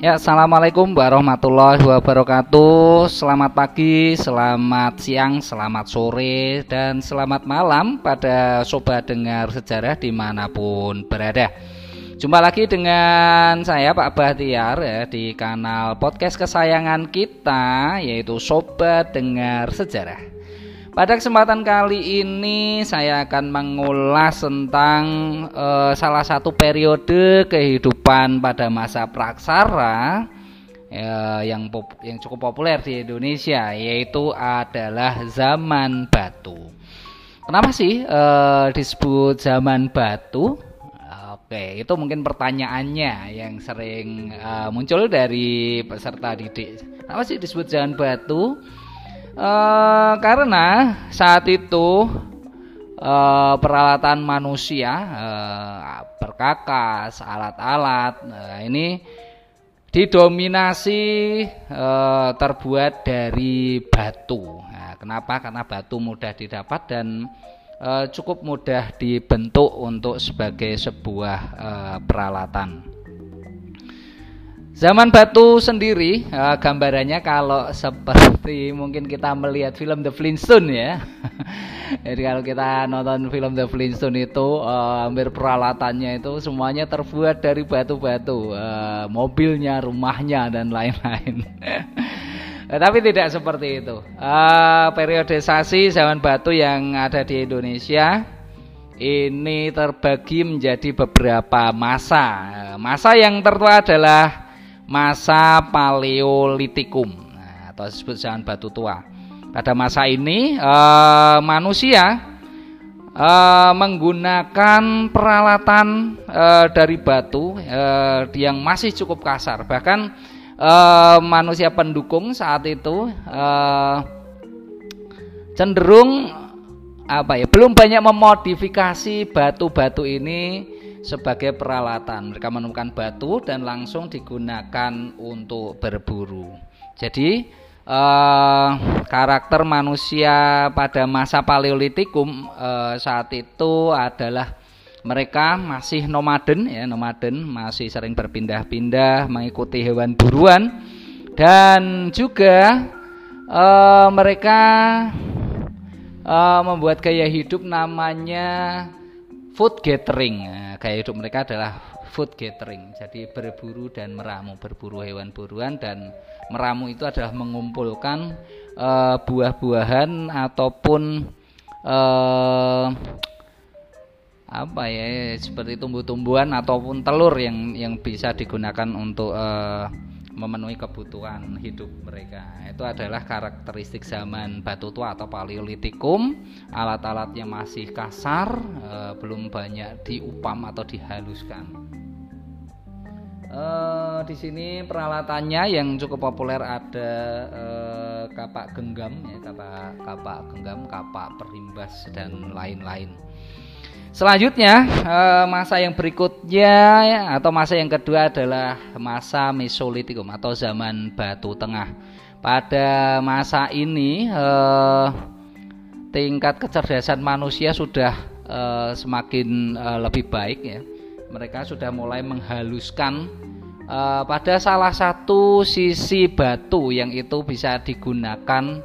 Ya, assalamualaikum warahmatullahi wabarakatuh. Selamat pagi, selamat siang, selamat sore, dan selamat malam pada sobat dengar sejarah di mana pun berada. Jumpa lagi dengan saya Pak Bahtiar ya di kanal podcast kesayangan kita yaitu Sobat Dengar Sejarah. Pada kesempatan kali ini saya akan mengulas tentang uh, salah satu periode kehidupan pada masa praksara uh, yang pop, yang cukup populer di Indonesia yaitu adalah zaman batu. Kenapa sih uh, disebut zaman batu? Oke, itu mungkin pertanyaannya yang sering uh, muncul dari peserta didik. Kenapa sih disebut zaman batu? Uh, karena saat itu uh, peralatan manusia uh, perkakas, alat-alat ini didominasi terbuat dari batu. Nah, kenapa? Karena batu mudah didapat dan cukup mudah dibentuk untuk sebagai sebuah peralatan. Zaman batu sendiri uh, gambarannya kalau seperti mungkin kita melihat film The Flintstone ya. Jadi kalau kita nonton film The Flintstone itu uh, hampir peralatannya itu semuanya terbuat dari batu-batu, uh, mobilnya, rumahnya dan lain-lain. Tapi tidak seperti itu. Uh, periodisasi zaman batu yang ada di Indonesia ini terbagi menjadi beberapa masa. Masa yang tertua adalah masa Paleolitikum nah, atau disebut zaman batu tua. Pada masa ini eh, manusia eh, menggunakan peralatan eh, dari batu eh, yang masih cukup kasar. Bahkan eh, manusia pendukung saat itu eh, cenderung apa ya belum banyak memodifikasi batu-batu ini sebagai peralatan. Mereka menemukan batu dan langsung digunakan untuk berburu. Jadi eh, karakter manusia pada masa Paleolitikum eh, saat itu adalah mereka masih nomaden ya, nomaden masih sering berpindah-pindah mengikuti hewan buruan dan juga eh, mereka eh, membuat gaya hidup namanya food gathering. Nah, gaya hidup mereka adalah food gathering. Jadi berburu dan meramu, berburu hewan buruan dan meramu itu adalah mengumpulkan uh, buah-buahan ataupun uh, apa ya seperti tumbuh-tumbuhan ataupun telur yang yang bisa digunakan untuk uh, memenuhi kebutuhan hidup mereka. Itu adalah karakteristik zaman batu tua atau paleolitikum. Alat-alatnya masih kasar, e, belum banyak diupam atau dihaluskan. E, di sini peralatannya yang cukup populer ada e, kapak genggam ya, kapak kapak genggam, kapak perimbas dan lain-lain. Selanjutnya eh, masa yang berikutnya ya, atau masa yang kedua adalah masa Mesolitikum atau zaman Batu Tengah. Pada masa ini eh, tingkat kecerdasan manusia sudah eh, semakin lebih baik ya. Mereka sudah mulai menghaluskan pada salah satu sisi batu yang itu bisa digunakan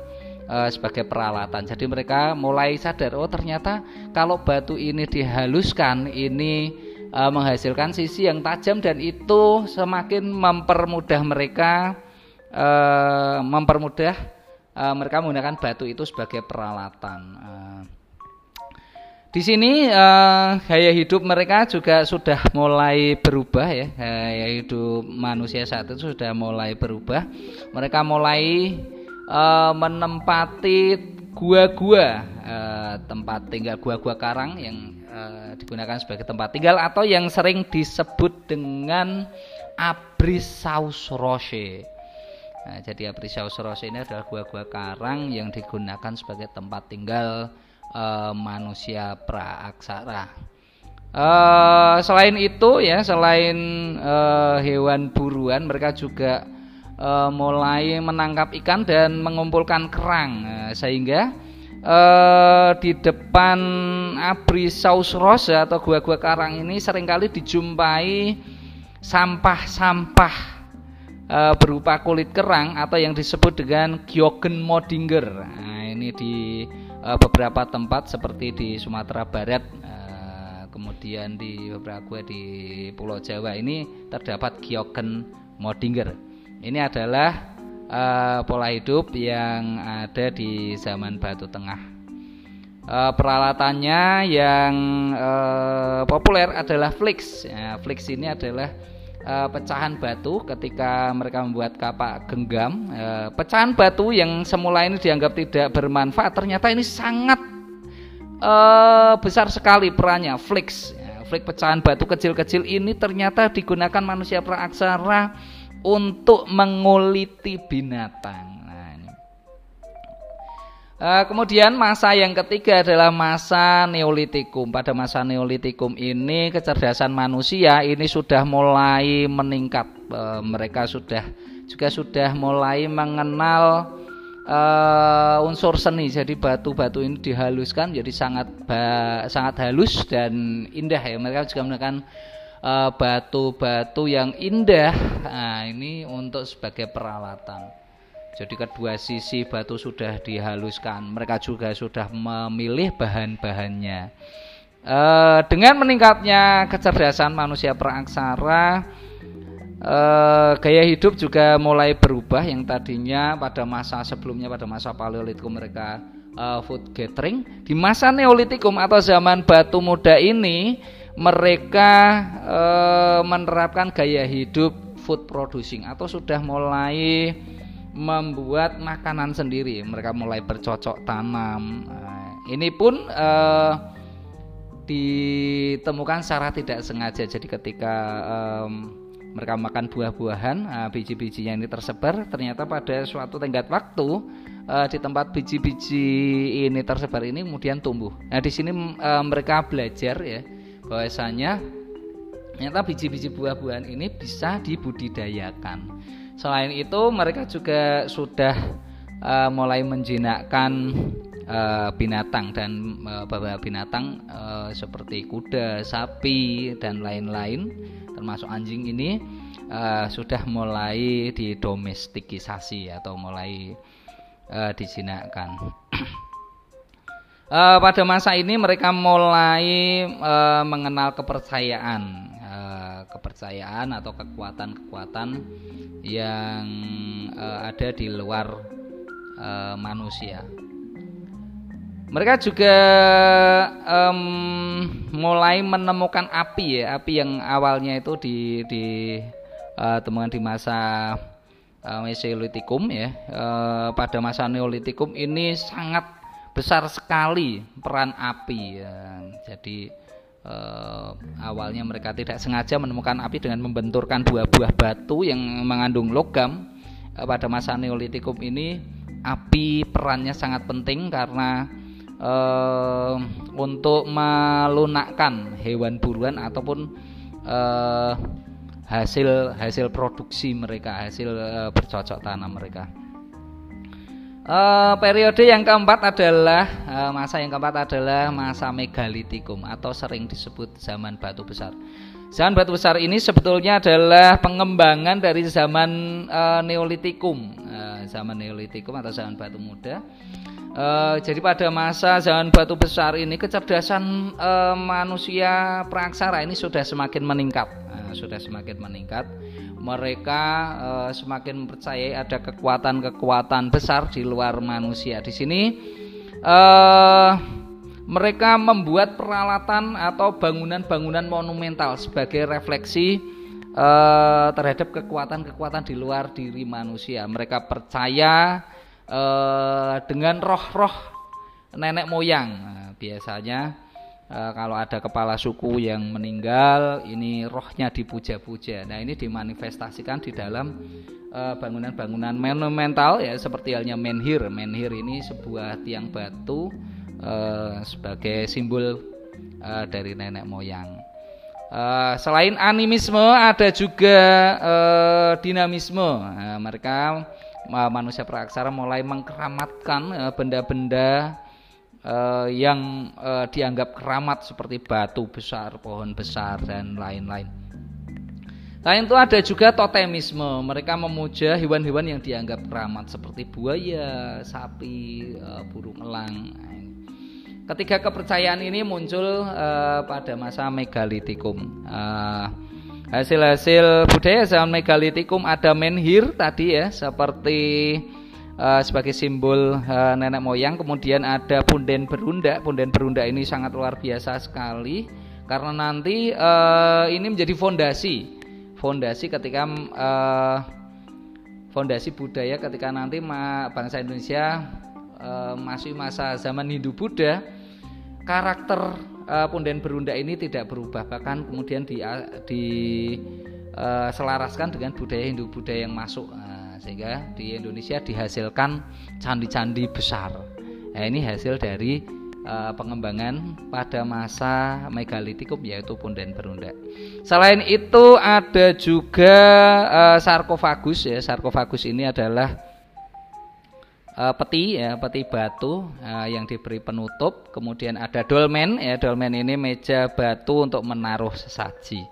uh, sebagai peralatan. Jadi mereka mulai sadar oh ternyata kalau batu ini dihaluskan ini uh, menghasilkan sisi yang tajam dan itu semakin mempermudah mereka uh, mempermudah uh, mereka menggunakan batu itu sebagai peralatan. Uh, di sini uh, gaya hidup mereka juga sudah mulai berubah ya. Gaya hidup manusia saat itu sudah mulai berubah. Mereka mulai uh, menempati gua-gua uh, tempat tinggal gua-gua karang yang uh, digunakan sebagai tempat tinggal atau yang sering disebut dengan Abrisaus Roche. Nah, jadi Abrisaus Roche ini adalah gua-gua karang yang digunakan sebagai tempat tinggal uh, manusia praaksara. Uh, selain itu ya, selain uh, hewan buruan, mereka juga uh, mulai menangkap ikan dan mengumpulkan kerang uh, sehingga uh, di depan Abrisaus Rosa atau gua-gua karang ini sering kali dijumpai sampah-sampah uh, berupa kulit kerang atau yang disebut dengan Gyogen Modinger. Nah, ini di uh, beberapa tempat seperti di Sumatera Barat, kemudian di beberapa gua di Pulau Jawa ini terdapat Gyogen Modinger. Ini adalah uh, pola hidup yang ada di zaman Batu Tengah. Uh, peralatannya yang uh, populer adalah flix. Ya, flix ini adalah uh, pecahan batu ketika mereka membuat kapak genggam. Uh, pecahan batu yang semula ini dianggap tidak bermanfaat, ternyata ini sangat uh, besar sekali perannya. Flix, ya, pecahan batu kecil-kecil ini ternyata digunakan manusia praaksara untuk menguliti binatang. Uh, kemudian masa yang ketiga adalah masa Neolitikum. Pada masa Neolitikum ini kecerdasan manusia ini sudah mulai meningkat. Uh, mereka sudah juga sudah mulai mengenal uh, unsur seni. Jadi batu-batu ini dihaluskan jadi sangat sangat halus dan indah ya. Mereka juga menggunakan batu-batu uh, yang indah. Nah, ini untuk sebagai peralatan. Jadi kedua sisi batu sudah dihaluskan. Mereka juga sudah memilih bahan-bahannya. E, dengan meningkatnya kecerdasan manusia peraksara, e, gaya hidup juga mulai berubah. Yang tadinya pada masa sebelumnya pada masa Paleolitikum mereka e, food gathering, di masa Neolitikum atau zaman batu muda ini mereka e, menerapkan gaya hidup food producing atau sudah mulai membuat makanan sendiri. Mereka mulai bercocok tanam. Nah, ini pun uh, ditemukan secara tidak sengaja. Jadi ketika um, mereka makan buah-buahan, uh, biji-bijinya ini tersebar. Ternyata pada suatu tenggat waktu uh, di tempat biji-biji ini tersebar ini kemudian tumbuh. Nah di sini uh, mereka belajar ya bahwasanya ternyata biji-biji buah-buahan ini bisa dibudidayakan. Selain itu mereka juga sudah uh, mulai menjinakkan uh, binatang dan uh, beberapa binatang uh, seperti kuda, sapi dan lain-lain termasuk anjing ini uh, sudah mulai didomestikisasi atau mulai uh, dijinakkan. uh, pada masa ini mereka mulai uh, mengenal kepercayaan kepercayaan atau kekuatan-kekuatan yang ada di luar manusia. Mereka juga um, mulai menemukan api ya, api yang awalnya itu di temukan di masa Mesolitikum ya. Pada masa Neolitikum ini sangat besar sekali peran api ya. Jadi uh, awalnya mereka tidak sengaja menemukan api dengan membenturkan buah-buah batu yang mengandung logam uh, pada masa Neolitikum ini api perannya sangat penting karena uh, untuk melunakkan hewan buruan ataupun uh, hasil hasil produksi mereka hasil uh, bercocok tanam mereka. Uh, periode yang keempat adalah uh, masa yang keempat adalah masa megalitikum atau sering disebut zaman batu besar. Zaman batu besar ini sebetulnya adalah pengembangan dari zaman uh, neolitikum, uh, zaman neolitikum atau zaman batu muda. Uh, jadi pada masa zaman batu besar ini kecerdasan uh, manusia praksara ini sudah semakin meningkat, uh, sudah semakin meningkat mereka uh, semakin mempercayai ada kekuatan-kekuatan besar di luar manusia. Di sini uh, mereka membuat peralatan atau bangunan-bangunan monumental sebagai refleksi uh, terhadap kekuatan-kekuatan di luar diri manusia. Mereka percaya uh, dengan roh-roh nenek moyang. Nah, biasanya e, kalau ada kepala suku yang meninggal ini rohnya dipuja-puja. Nah ini dimanifestasikan di dalam eh, bangunan-bangunan monumental ya seperti halnya menhir. Menhir ini sebuah tiang batu sebagai simbol dari nenek moyang. E, selain animisme ada juga e, dinamisme. E, mereka manusia praksara mulai mengkeramatkan benda-benda uh, yang uh, dianggap keramat seperti batu besar, pohon besar dan lain-lain. Selain itu ada juga totemisme. Mereka memuja hewan-hewan yang dianggap keramat seperti buaya, sapi, eh, burung elang. Ketiga kepercayaan ini muncul pada masa megalitikum. Hasil-hasil budaya zaman megalitikum ada menhir tadi ya, seperti uh, sebagai simbol uh, nenek moyang. Kemudian ada punden berunda. Punden berunda ini sangat luar biasa sekali karena nanti uh, ini menjadi fondasi fondasi ketika uh, fondasi budaya ketika nanti bangsa Indonesia uh, masih masa zaman Hindu Buddha karakter uh, punden berunda ini tidak berubah bahkan kemudian di, di uh, selaraskan dengan budaya Hindu Buddha yang masuk uh, sehingga di Indonesia dihasilkan candi-candi besar. Nah, ini hasil dari uh, pengembangan pada masa megalitikum yaitu punden berunda. Selain itu ada juga uh, sarkofagus ya. Sarkofagus ini adalah uh, peti ya, peti batu uh, yang diberi penutup. Kemudian ada dolmen ya, dolmen ini meja batu untuk menaruh sesaji.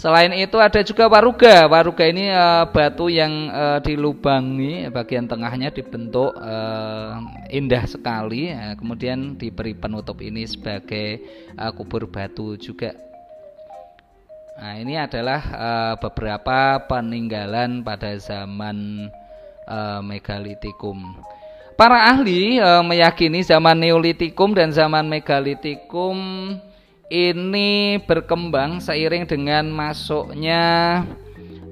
Selain itu ada juga waruga. Waruga ini uh, batu yang uh, dilubangi, bagian tengahnya dibentuk uh, indah sekali. Uh, kemudian diberi penutup ini sebagai uh, kubur batu juga. Nah, ini adalah uh, beberapa peninggalan pada zaman uh, megalitikum. Para ahli uh, meyakini zaman neolitikum dan zaman megalitikum ini berkembang seiring dengan masuknya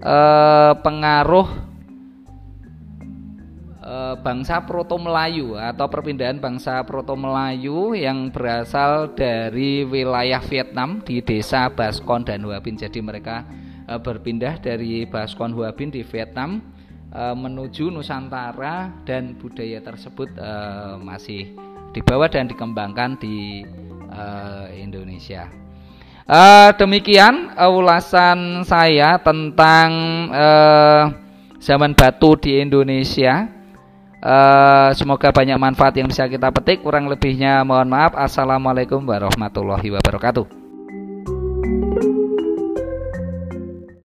eh, pengaruh bangsa Proto Melayu atau perpindahan bangsa Proto Melayu yang berasal dari wilayah Vietnam di desa Baskon dan Huabin. Jadi mereka berpindah dari Baskon Huabin di Vietnam eh, menuju Nusantara dan budaya tersebut eh, masih dibawa dan dikembangkan di uh, Indonesia. Demikian ulasan saya tentang zaman batu di Indonesia. Semoga banyak manfaat yang bisa kita petik. Kurang lebihnya mohon maaf. Assalamualaikum warahmatullahi wabarakatuh.